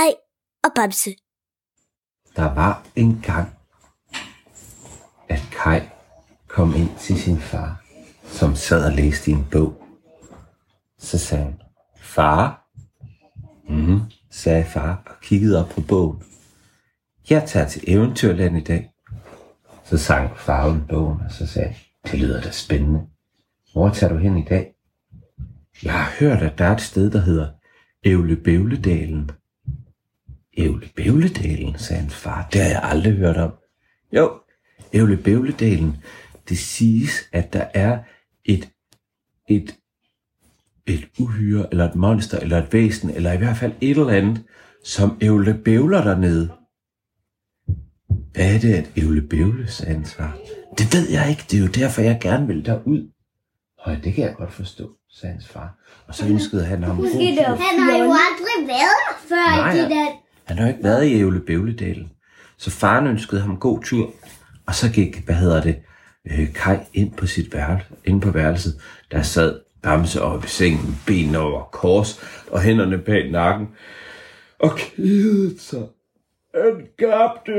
Hej og Bamse. Der var en gang, at Kai kom ind til sin far, som sad og læste i en bog. Så sagde han, far? Mhm, sagde far og kiggede op på bogen. Jeg tager til Eventyrland i dag. Så sang far bogen, og så sagde det lyder da spændende. Hvor tager du hen i dag? Jeg har hørt, at der er et sted, der hedder Ævlebævledalen. Ævlebævledalen, sagde hans far. Det har jeg aldrig hørt om. Jo, Ævlebævledalen. Det siges, at der er et, et, et uhyre, eller et monster, eller et væsen, eller i hvert fald et eller andet, som ævlebævler dernede. Hvad er det at ævlebævle, sagde hans far. Det ved jeg ikke, det er jo derfor, jeg gerne vil derud. Høj, det kan jeg godt forstå, sagde hans far. Og så ønskede han ham god tur. Han har jo aldrig været der før Nej, i det der. Han har jo ikke været i Ævle Bævledalen. Så faren ønskede ham god tur, og så gik, hvad hedder det, øh, Kai ind på sit værelse, ind på værelset. Der sad Bamse oppe i sengen, benene over kors og hænderne bag nakken, og kedede sig. En gabte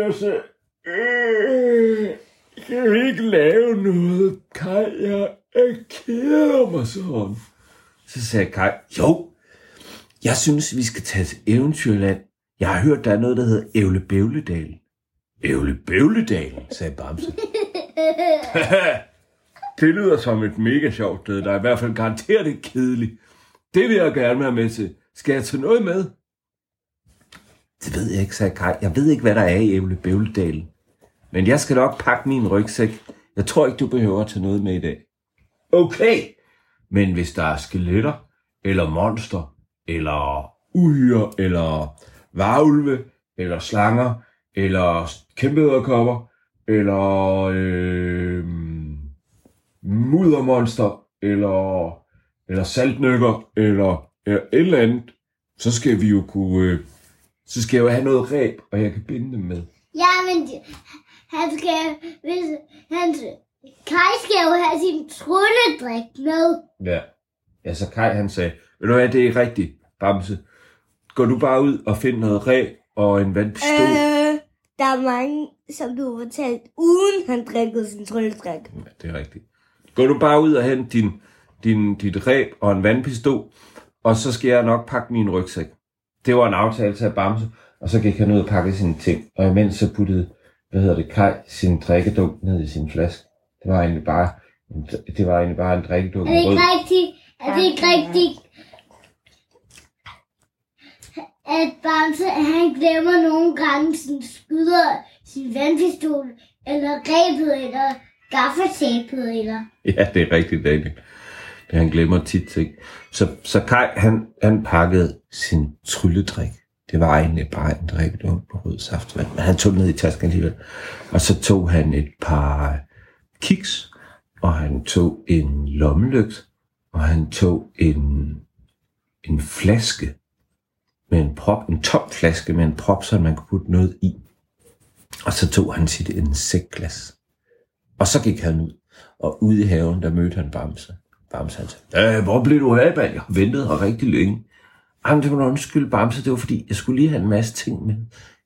øh, jeg vil ikke lave noget, Kai, jeg, jeg keder mig sådan. Så sagde Kai, jo, jeg synes, vi skal tage til Eventyrland. Jeg har hørt, der er noget, der hedder Ævle Bævledalen, sagde Bamse. det lyder som et mega sjovt sted, der er i hvert fald garanteret ikke kedeligt. Det vil jeg gerne være med til. Skal jeg tage noget med? Det ved jeg ikke, sagde Kai. Jeg ved ikke, hvad der er i Ævle Bævledalen. Men jeg skal nok pakke min rygsæk. Jeg tror ikke, du behøver at tage noget med i dag. Okay, men hvis der er skeletter, eller monster, eller uhyre, eller varulve, eller slanger, eller kæmpeæderkopper, eller øh, muddermonster, eller, eller saltnykker, eller, eller et eller andet, så skal vi jo kunne, øh, så skal jeg jo have noget ræb, og jeg kan binde dem med. Ja, men han skal, hvis han, Kai skal jo have sin trylledrik med. Ja. Ja, så Kai han sagde, ved du hvad, det er rigtigt, Bamse. Gå du bare ud og find noget ræb og en vandpistol. Øh, der er mange, som du har fortalt, uden han drikkede sin trylledrik. Ja, det er rigtigt. Gå du bare ud og hent din, din, dit ræb og en vandpistol, og så skal jeg nok pakke min rygsæk. Det var en aftale til at Bamse, og så gik han ud og pakkede sine ting. Og imens så puttede, hvad hedder det, Kai sin drikkedunk ned i sin flaske. Det var egentlig bare, en, det var egentlig bare en drikkedunk Er det ikke rigtigt? Er det ikke rigtigt? At Bamse, han glemmer nogle gange sin skyder, sin vandpistol, eller rebet, eller gaffetæppet, eller... Ja, det er rigtigt, Daniel. Det han glemmer tit ting. Så, så Kai, han, han pakkede sin trylledrik. Det var egentlig bare en drikkedunk på rød saftvand, men han tog den ned i tasken alligevel. Og så tog han et par kiks, og han tog en lommelygt, og han tog en, en flaske med en prop, en tom flaske med en prop, så man kunne putte noget i. Og så tog han sit insektglas. Og så gik han ud. Og ude i haven, der mødte han Bamse. Bamse han sagde, øh, hvor blev du af, mand? Jeg har ventet her rigtig længe. Jamen, det var undskyld, Bamse. Det var fordi, jeg skulle lige have en masse ting med.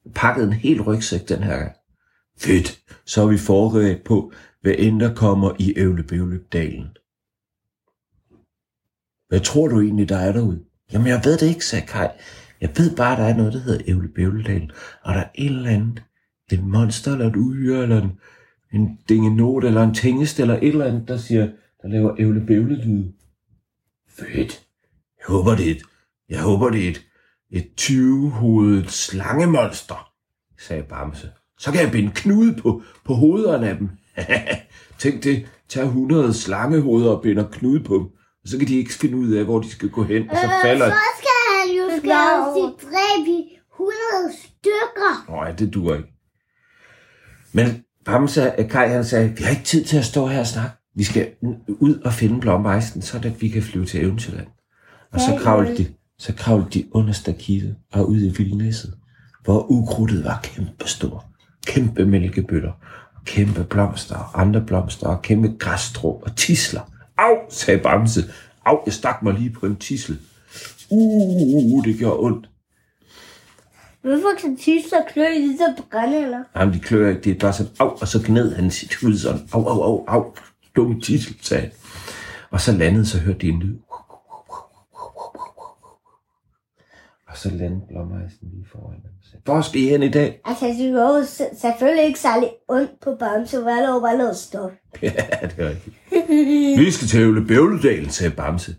Jeg pakkede en hel rygsæk den her gang. Fedt. Så er vi forberedt på, hvad end der kommer i Ævlebævledalen. Hvad tror du egentlig, der er derude? Jamen, jeg ved det ikke, sagde Kai. Jeg ved bare, der er noget, der hedder Ævlebævledalen. Og der er et eller andet, et monster, eller et uhyre, eller en, en dingenot, eller en tingest, eller et eller andet, der siger, der laver ævlebævlelyde. Fedt. Jeg håber, det er et, jeg håber, det er et, et 20-hovedet slangemonster, sagde Bamse. Så kan jeg binde knude på, på hovederne af dem. Tænk det, tag 100 slangehoveder og binder knude på dem. Og så kan de ikke finde ud af, hvor de skal gå hen, og så falder Øh, så skal han jo skære sit dræb i 100 stykker. Nej, det duer ikke. Men Bamse, Kai han sagde, vi har ikke tid til at stå her og snakke. Vi skal ud og finde blomvejsen, så at vi kan flyve til Eventyrland. Og så kravlede de, så kravlede de under stakittet og ud i vildnæsset, hvor ukrudtet var kæmpe stor. Kæmpe mælkebøtter, og kæmpe blomster og andre blomster, og kæmpe græsstrå og tisler. Au, sagde Bamse. Au, jeg stak mig lige på en tissel. Uh, det gjorde ondt. Hvorfor kan så klø i så brænder? Jamen, de klør ikke. Det er bare sådan, au, og så gned han sit hud sådan, au, au, au, au, dum tissel, sagde han. Og så landede, så hørte de en lyd. Og så landede blåmejsen lige foran dem. Hvor skal I hen i dag? Altså, det var jo selvfølgelig ikke særlig ondt på Bamse, hvor der var noget stof. Ja, det er rigtigt. Vi skal til Øvle Bævledal, sagde Bamse.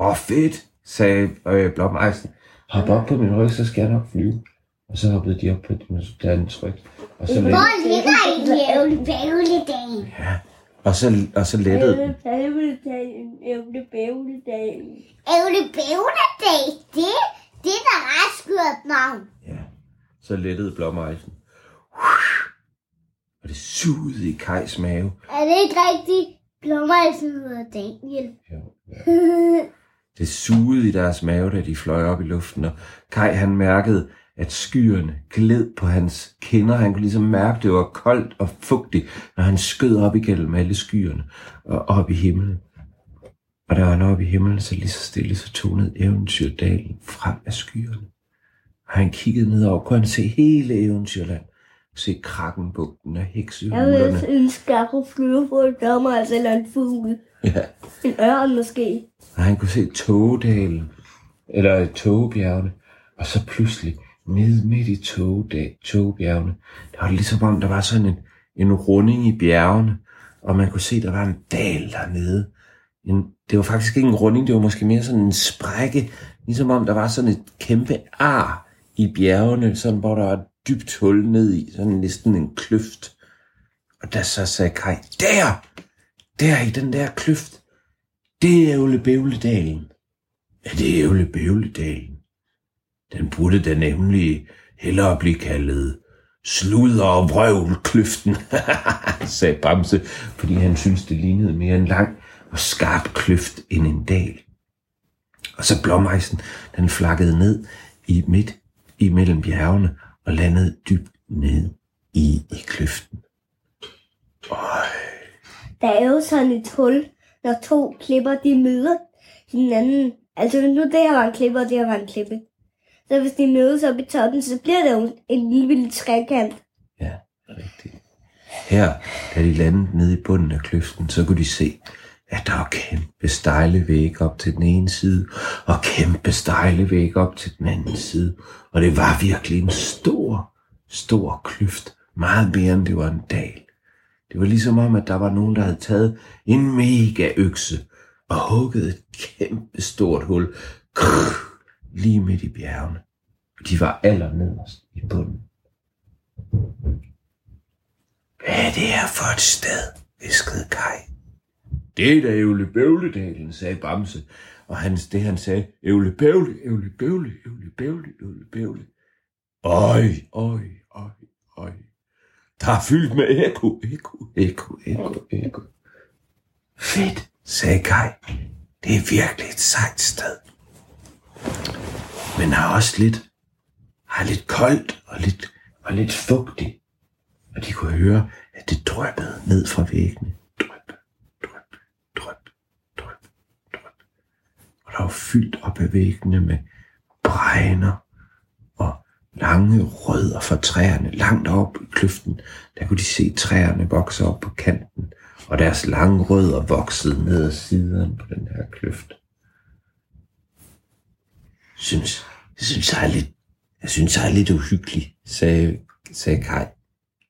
Åh, fedt, sagde øh, blåmejsen. Hop op på min ryg, så skal jeg nok flyve. Og så hoppede de op på den tryk. Og så, Hvor ligger I jævlig bævledagen? ja, og så, og så lettede den. Bævledagen, ævle bævledagen. Ævle bævledag, det, det er da ret skørt navn. Ja, så lettede blåmejsen. Og det sugede i Kajs mave. Er det ikke rigtigt? Blåmejsen hedder Daniel. Jo, ja. Det sugede i deres mave, da de fløj op i luften, og Kai han mærkede, at skyerne gled på hans kinder. Han kunne ligesom mærke, at det var koldt og fugtigt, når han skød op igennem alle skyerne og op i himlen. Og der var han op i himlen, så lige så stille, så tonede eventyrdalen frem af skyerne. Og han kiggede nedover, kunne han se hele Eventyrland. Se Krakkenbugten og Jeg heksehulerne. vil ønske, at jeg kunne flyve på en dommer, altså eller en fugl. Ja. En ørn måske. Og han kunne se togedalen, eller togebjergene, og så pludselig, nede midt i togedal, togebjergene, der var det ligesom om, der var sådan en, en runding i bjergene, og man kunne se, der var en dal dernede. En, det var faktisk ikke en runding, det var måske mere sådan en sprække, ligesom om der var sådan et kæmpe ar i bjergene, sådan hvor der var dybt hul ned i, sådan næsten en kløft. Og der så sagde Kai, der! Der i den der kløft, det er Ole Bævledalen. Ja, det er Ole Bævledalen. Den burde da nemlig hellere blive kaldet sludder og vrøvlkløften, sagde Bamse, fordi han syntes, det lignede mere en lang og skarp kløft end en dal. Og så blommeisen, den flakkede ned i midt imellem bjergene og landede dybt ned i, i kløften. Der er jo sådan et hul, når to klipper, de møder hinanden. Altså nu det her var en klippe, og det her var en klippe. Så hvis de mødes op i toppen, så bliver det jo en lille lille trekant. Ja, rigtigt. Her, da de landede nede i bunden af kløften, så kunne de se, at der var kæmpe stejle vægge op til den ene side, og kæmpe stejle vægge op til den anden side. Og det var virkelig en stor, stor kløft. Meget mere end det var en dal. Det var ligesom om, at der var nogen, der havde taget en mega økse og hugget et kæmpe stort hul krr, lige midt i bjergene. De var allernederst i bunden. Hvad er det her for et sted? viskede Kai. Det er da Ævle Bøvledalen, sagde Bamse. Og han, det han sagde, Ævle Bøvle, Ævle Bøvle, Ævle Bøvle, Ævle Bøvle. Øj, øj, øj, øj. Der er fyldt med ekko, ekko, ekko, ekko, ekko. Fedt, sagde Kai. Det er virkelig et sejt sted. Men har også lidt, har lidt koldt og lidt, og lidt fugtigt. Og de kunne høre, at det dryppede ned fra væggene. Og der var fyldt op ad væggene med bregner og lange rødder fra træerne. Langt op i kløften, der kunne de se træerne vokse op på kanten, og deres lange rødder voksede ned ad siderne på den her kløft. Synes, jeg synes, jeg er lidt, jeg synes, jeg er lidt uhyggelig, sagde, sagde Kai.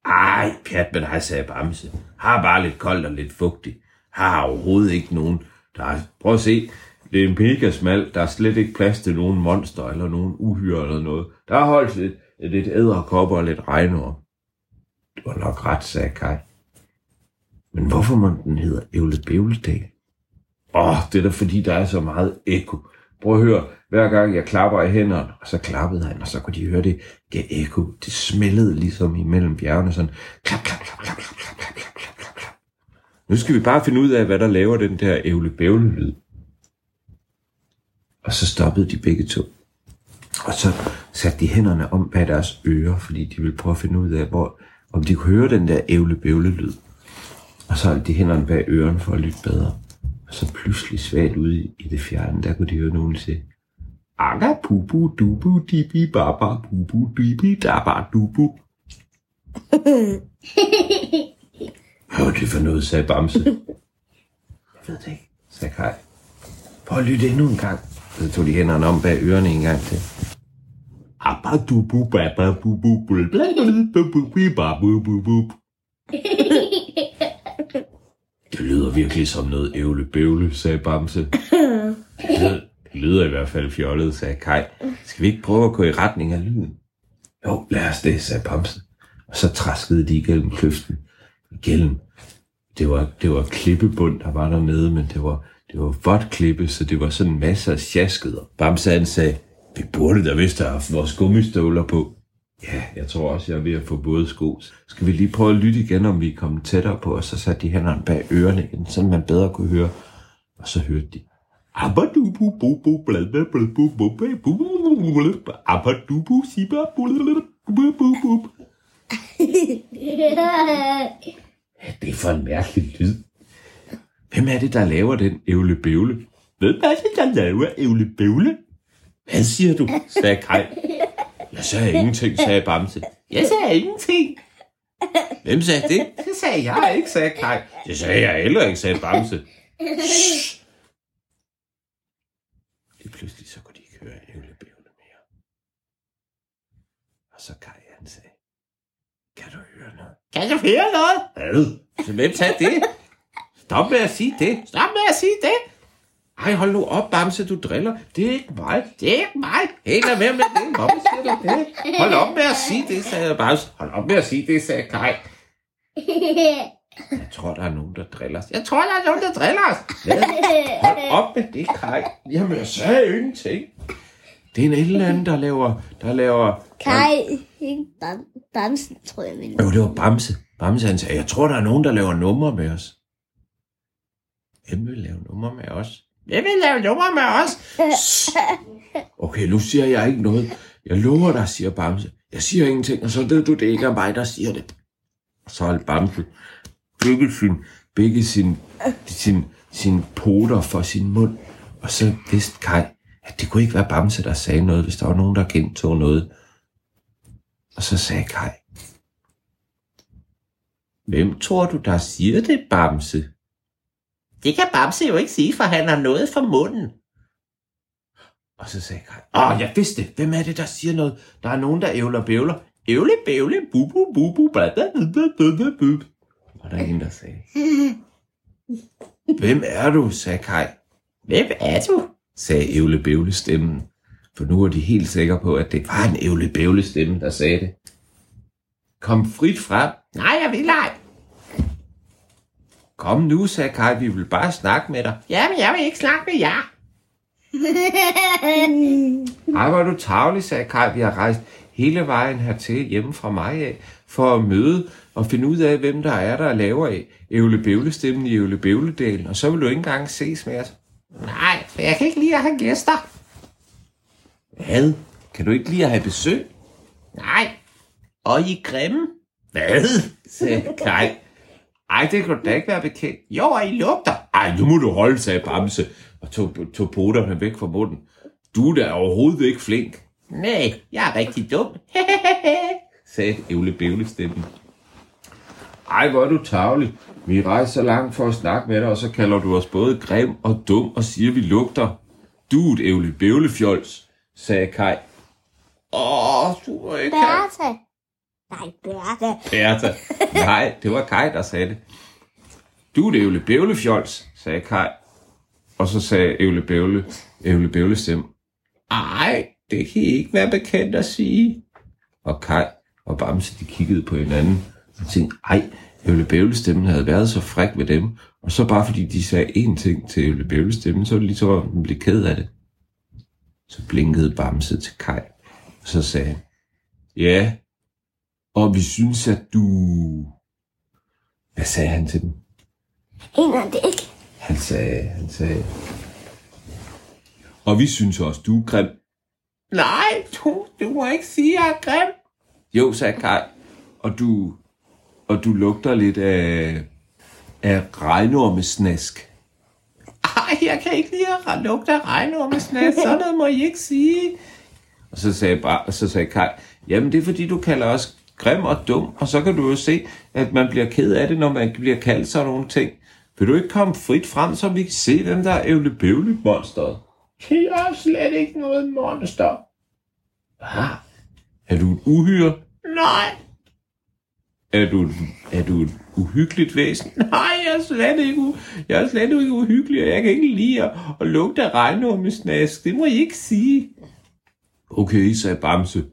Ej, pjat med dig, sagde Bamse. Har bare lidt koldt og lidt fugtigt. Har overhovedet ikke nogen. Der er, prøv at se, det er en mega smal. Der er slet ikke plads til nogen monster eller nogen uhyre eller noget. Der er holdt lidt, lidt æderkopper og lidt regnord. Du har nok ret, sagde Kai. Men hvorfor må den hedder Ævle Bævledal? Åh, oh, det er da fordi, der er så meget ekko. Prøv at høre, hver gang jeg klapper i hænderne, og så klappede han, og så kunne de høre det gav ekko. Det smældede ligesom imellem bjergene, sådan klap, klap, klap, klap, klap, klap, klap, klap, klap, klap. Nu skal vi bare finde ud af, hvad der laver den der ævle bævle lyd. Og så stoppede de begge to. Og så satte de hænderne om bag deres ører, fordi de ville prøve at finde ud af, hvor, om de kunne høre den der ævle bævle lyd. Og så holdt de hænderne bag ørerne for at lytte bedre. Og så pludselig svagt ude i det fjerne, der kunne de høre nogen sige, Aga pupu dubu dibi baba pupu dibi daba dubu. Hvad var det for noget, sagde Bamse. Jeg ved det ikke, sagde Kai. Prøv at lytte endnu en gang. Så tog de hænderne om bag ørerne en gang til. Ba bu bu bu. Det lyder virkelig som noget ævle bævle, sagde Bamse. Det lyder, det lyder i hvert fald fjollet, sagde Kai. Skal vi ikke prøve at gå i retning af lyden? Jo, lad os det, sagde Bamse. Og så traskede de igennem kløften. Igennem. Det var, det var klippebund, der var dernede, men det var, det var vådt klippe, så det var sådan masser af sjasket. Bamse han sagde, vi burde da vist have haft vores gummistøvler på. Ja, jeg tror også, jeg er ved at få både sko. Skal vi lige prøve at lytte igen, om vi er kommet tættere på, og så satte de hænderne bag ørerne igen, så man bedre kunne høre. Og så hørte de. Det er for en mærkelig lyd. Hvem er det, der laver den ævle-bævle? Hvem er det, der laver ævle-bævle? Hvad siger du? sagde Kai. Jeg sagde ingenting, sagde Bamse. Jeg sagde ingenting. Hvem sagde det? Det sagde jeg ikke, sagde Kai. Det sagde jeg heller ikke, sagde Bamse. Shh. Lige pludselig så kunne de ikke høre ævlebævle mere. Og så Kai han sagde, kan du høre noget? Kan du høre noget? Hvad? Så hvem sagde det? Stop med at sige det. Stop med at sige det. Ej, hold nu op, Bamse, du driller. Det er ikke mig. Det er ikke mig. Hey, lad være med det. Hvorfor siger du det? Hold op med at sige det, sagde Bamse. Hold op med at sige det, sagde Kai. Jeg tror, der er nogen, der driller os. Jeg tror, der er nogen, der driller os. Hvad? Hold op med det, Kai. Jamen, jeg sagde ingenting. Det er en eller anden, der laver... Der laver Kai, ikke bam, Bamsen, tror jeg, men. jo, det var Bamse. Bamse, han sagde, jeg tror, der er nogen, der laver numre med os. Hvem vil lave numre med os? Hvem vil lave numre med os? Shh. Okay, nu siger jeg ikke noget. Jeg lover dig, siger Bamse. Jeg siger ingenting, og så ved du, det ikke er mig, der siger det. Så holdt Bamse begge sin, begge sin, sin, sin poter for sin mund. Og så vidste Kai, at det kunne ikke være Bamse, der sagde noget, hvis der var nogen, der gentog noget. Og så sagde Kai, Hvem tror du, der siger det, Bamse? Det kan Bamse jo ikke sige, for han har noget for munden. Og så sagde Kai, Åh, jeg vidste det. Hvem er det, der siger noget? Der er nogen, der ævler bævler. Ævle, bævle, bu, bu, bu. Og der er en, der sagde, Hvem er du, sagde Kai. Hvem er du? sagde ævle bævle stemmen. For nu er de helt sikre på, at det var en ævle bævle stemme, der sagde det. Kom frit frem. Nej, jeg vil ej. Kom nu, sagde Kai, vi vil bare snakke med dig. Jamen, jeg vil ikke snakke med jer. Ej, hvor du tavlig, sagde Kai. Vi har rejst hele vejen hertil hjemme fra mig af, for at møde og finde ud af, hvem der er, der laver ævle bævle stemmen i ævle bævledalen. Og så vil du ikke engang ses med os. Nej, for jeg kan ikke lide at have gæster. Hvad? Kan du ikke lide at have besøg? Nej. Og I er grimme? Hvad? sagde Kai. Ej, det kan du da ikke være bekendt. Jo, og I lugter. Ej, nu må du holde, sagde Bamse, og tog, tog poterne væk fra munden. Du er da overhovedet ikke flink. Nej, jeg er rigtig dum, sagde Ævle Bævle stemmen. Ej, hvor er du tavlig. Vi rejser så langt for at snakke med dig, og så kalder du os både grim og dum og siger, vi lugter. Du er et Ævle Bævle fjols, sagde Kai. Åh, du er ikke... Bertha. Nej, Bertha. Bertha. Nej, det var Kai, der sagde det. Du er det Ævle Bævlefjols, sagde Kai. Og så sagde Ævle Bævle, Ævle Bævle stemme. Ej, det kan I ikke være bekendt at sige. Og Kai og Bamse, de kiggede på hinanden og tænkte, ej, Ævle Bævle stemmen havde været så fræk ved dem. Og så bare fordi de sagde én ting til Ævle Bævle stemmen, så var det lige så, at den blev ked af det. Så blinkede Bamse til Kai, og så sagde han, ja, og vi synes, at du... Hvad sagde han til dem? Aner det ikke. Han sagde, han sagde... Og vi synes også, du er grim. Nej, du, du må ikke sige, at jeg er grim. Jo, sagde Kai. Og du, og du lugter lidt af, af regnormesnask. nej, jeg kan ikke lide at lugte af regnormesnat, sådan noget må I ikke sige. Og så sagde, bare, så sagde Kai, jamen det er fordi, du kalder os grim og dum, og så kan du jo se, at man bliver ked af det, når man bliver kaldt sådan nogle ting. Vil du ikke komme frit frem, så vi kan se den der ævlebøvle monster? Jeg er slet ikke noget monster. Hvad? Er du et uhyre? Nej. Er du, er du et uhyggeligt væsen? Nej, jeg er slet ikke, u- jeg er slet ikke uhyggelig, og jeg kan ikke lide at, at lugte af regnormesnask. Det må I ikke sige. Okay, sagde Bamse.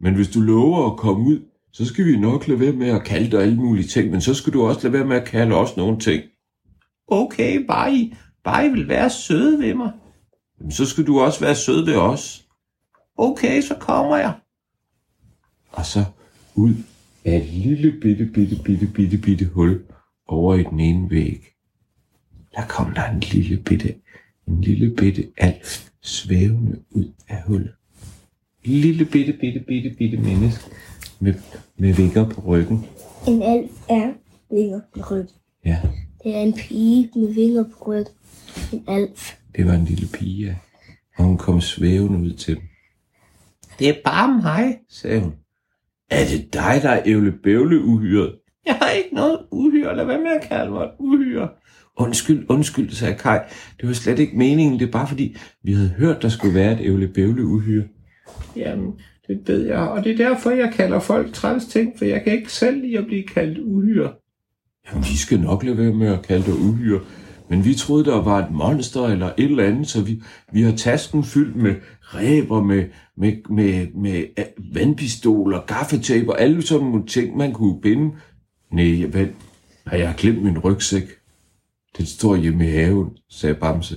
Men hvis du lover at komme ud, så skal vi nok lade være med at kalde dig alle mulige ting, men så skal du også lade være med at kalde os nogle ting. Okay, bare I, bare I vil være søde ved mig. Jamen, så skal du også være sød ved os. Okay, så kommer jeg. Og så ud af et lille bitte, bitte, bitte, bitte, bitte hul over i den ene væg. Der kom der en lille bitte, en lille bitte alf svævende ud af hullet. Lille bitte, bitte, bitte, bitte menneske med, med vinger på ryggen. En alf er vinger på ryggen. Ja, Det er en pige med vinger på ryggen. En alf. det var en lille pige, ja. og hun kom svævende ud til dem. Det er bare mig, sagde hun. Er det dig, der er ævlebævle uhyret? Jeg har ikke noget uhyre. Lad være med at kalde mig et uhyre. Undskyld, undskyld, sagde Kai. Det var slet ikke meningen. Det er bare fordi, vi havde hørt, der skulle være et ævlebævle uhyre. Jamen, det ved jeg, og det er derfor, jeg kalder folk træls ting, for jeg kan ikke selv lide at blive kaldt uhyre. Jamen, vi skal nok lade være med at kalde dig uhyre. Men vi troede, der var et monster eller et eller andet, så vi, vi har tasken fyldt med ræber, med, med, med, med øh, vandpistoler, gaffetape og alle sådan nogle ting, man kunne binde. Nej, hvad? Har jeg glemt min rygsæk? Den står hjemme i haven, sagde Bamse.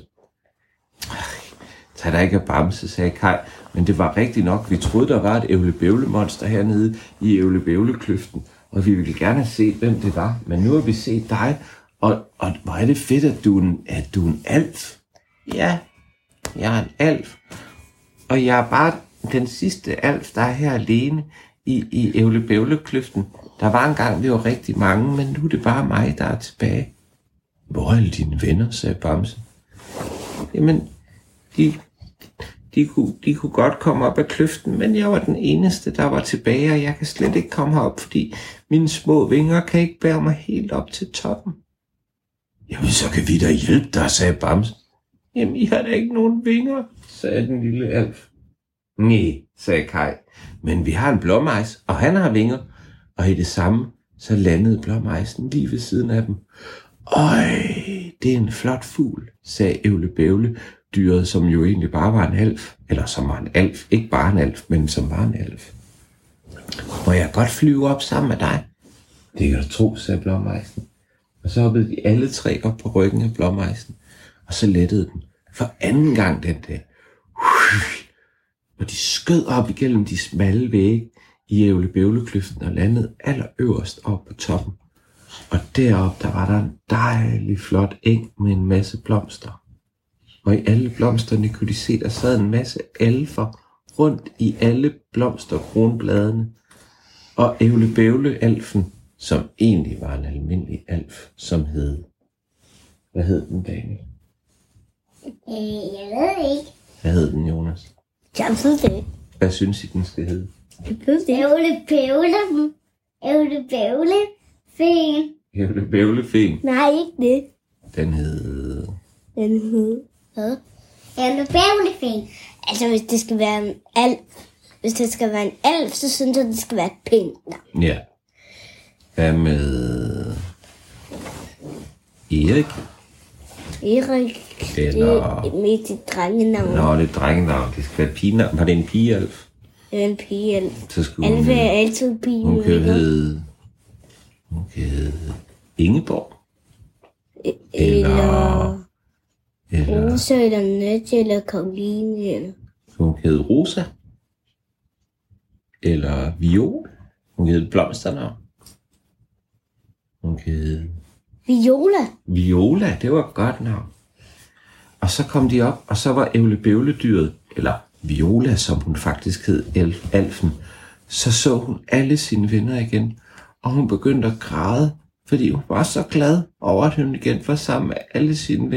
Tag dig ikke af Bamse, sagde Kai. Men det var rigtigt nok. Vi troede, der var et ævlebævlemonster hernede i ævlebævlekløften. Og vi ville gerne have set, hvem det var. Men nu har vi set dig. Og, og hvor er det fedt, at du er en, at du er en alf. Ja, jeg er en alf. Og jeg er bare den sidste alf, der er her alene i, i ævlebævlekløften. Der var engang, vi var rigtig mange, men nu er det bare mig, der er tilbage. Hvor er alle dine venner, sagde Bamse. Jamen, de, de, kunne, de kunne godt komme op af kløften, men jeg var den eneste, der var tilbage, og jeg kan slet ikke komme herop, fordi mine små vinger kan ikke bære mig helt op til toppen. Jamen, så kan vi da hjælpe dig, sagde Bamse. Jamen, I har da ikke nogen vinger, sagde den lille alf. Nej, sagde Kai, men vi har en blåmejs, og han har vinger. Og i det samme, så landede blåmejsen lige ved siden af dem. Øj, det er en flot fugl, sagde Ævle Bævle, dyret, som jo egentlig bare var en alf. Eller som var en alf. Ikke bare en alf, men som var en alf. Må jeg godt flyve op sammen med dig? Det kan du tro, sagde blommeisen. Og så hoppede de alle tre op på ryggen af blommeisen, og så lettede den for anden gang den dag. Og de skød op igennem de smalle vægge i Ævlebævlekløften og landede allerøverst op på toppen. Og deroppe, der var der en dejlig flot eng med en masse blomster. Og i alle blomsterne kunne de se, der sad en masse alfer rundt i alle blomsterkronbladene. Og Ævlebævle-alfen, som egentlig var en almindelig alf, som hed... Hvad hed den, Daniel? Øh, jeg ved ikke. Hvad hed den, Jonas? Jeg ved det. Hvad synes I, den skal hedde? Jeg ved det. Ævle bævle. Ævle bævle. Fæn. Ævlebævlefen. Nej, ikke det. Den hed... Den hed. Hvad? Ævle bævle fæn. Altså, hvis det skal være en alf, hvis det skal være en alf, så synes jeg, det skal være et pænt navn. Ja. Hvad med... Erik? Erik, Eller- det er mest et drengenavn. Nå, det er drengenavn. Det skal være et pigenavn. Var det en pigealf? Eller en pigealf. Så skulle Alf er hun, altid pige. hun kan hedde... Hun kan hedde Ingeborg. Eller Eller Rosa, eller Nadja, eller Karoline, eller... hun hedde Rosa. Eller Viol. Hun hedde Blomsternavn. Hun hedde Viola. Viola, det var et godt navn. Og så kom de op, og så var Ævle Bævledyret, eller Viola, som hun faktisk hed, Elf, Alfen, så så hun alle sine venner igen, og hun begyndte at græde, fordi hun var så glad over, at hun igen var sammen med alle sine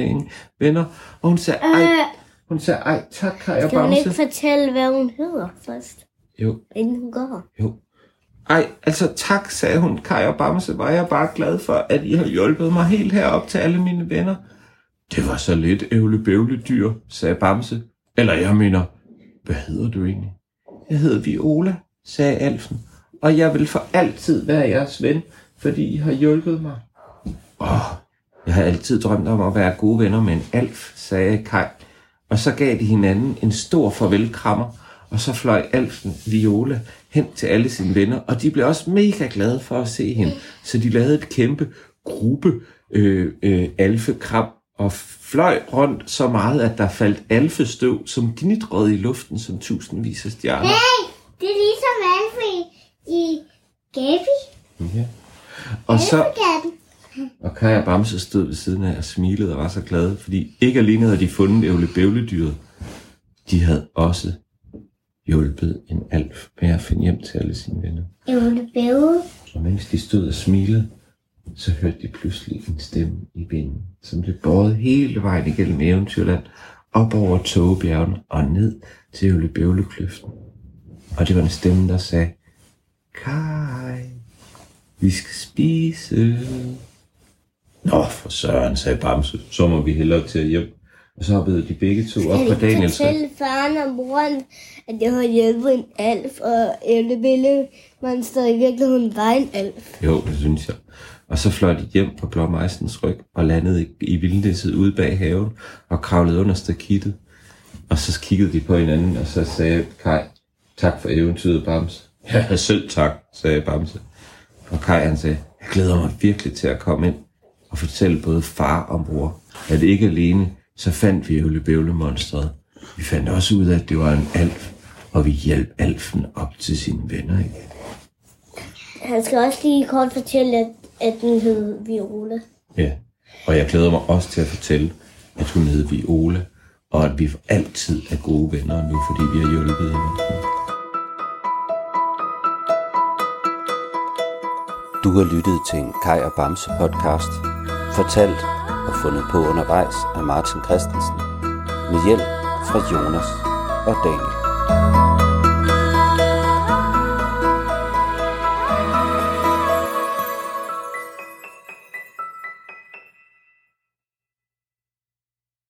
venner. Og hun sagde, ej, Øh, hun sagde, ej, tak, Kaj og skal hun ikke Bamse. fortælle, hvad hun hedder først, Jo, inden hun går? jo. Ej, altså tak, sagde hun, Kaj og Bamse, var jeg bare glad for, at I har hjulpet mig helt herop til alle mine venner. Det var så lidt ævle dyr, sagde Bamse. Eller jeg mener, hvad hedder du egentlig? Jeg hedder Viola, sagde Alfen, og jeg vil for altid være jeres ven, fordi I har hjulpet mig. Åh, jeg har altid drømt om at være gode venner med en alf, sagde Kai. Og så gav de hinanden en stor farvelkrammer, og så fløj alfen Viola hen til alle sine venner, og de blev også mega glade for at se hende. Så de lavede et kæmpe gruppe øh, øh, alfekram, og fløj rundt så meget, at der faldt alfestøv, som gnitrede i luften som tusindvis af stjerner. Hey, det er ligesom Alfie i Gabi. Ja. Og så, og og Bamse stod ved siden af og smilede og var så glade, fordi ikke alene havde de fundet ævle bævledyret, de havde også hjulpet en alf med at finde hjem til alle sine venner. Ævle bæve. Og mens de stod og smilede, så hørte de pludselig en stemme i vinden, som blev båret hele vejen igennem Eventyrland, op over togebjergene og ned til Øvlebævlekløften. Og det var en stemme, der sagde, Kai, vi skal spise. Nå, for søren, sagde Bamse, så må vi hellere til hjem. Og så hoppede de begge to op på Daniels ryg. fortælle faren og moren, at jeg har hjulpet en alf, og Ellebille monster i virkeligheden var en alf. Jo, det synes jeg. Og så fløj de hjem på Blåmejsens ryg og landede i, i vildnæsset ude bag haven og kravlede under stakittet. Og så kiggede de på hinanden, og så sagde Kai, tak for eventyret, Bamse. Ja, selv tak, sagde Bamse. Og Kai han sagde, jeg glæder mig virkelig til at komme ind og fortælle både far og mor, at ikke alene så fandt vi Øvlebævlemonstret. Vi fandt også ud af, at det var en alf, og vi hjalp alfen op til sine venner igen. Han skal også lige kort fortælle, at, at den hed Viola. Ja, og jeg glæder mig også til at fortælle, at hun hedder Viola, og at vi for altid er gode venner nu, fordi vi har hjulpet hende. Du har lyttet til en Kai og Bamse podcast, fortalt og fundet på undervejs af Martin Christensen, med hjælp fra Jonas og Daniel.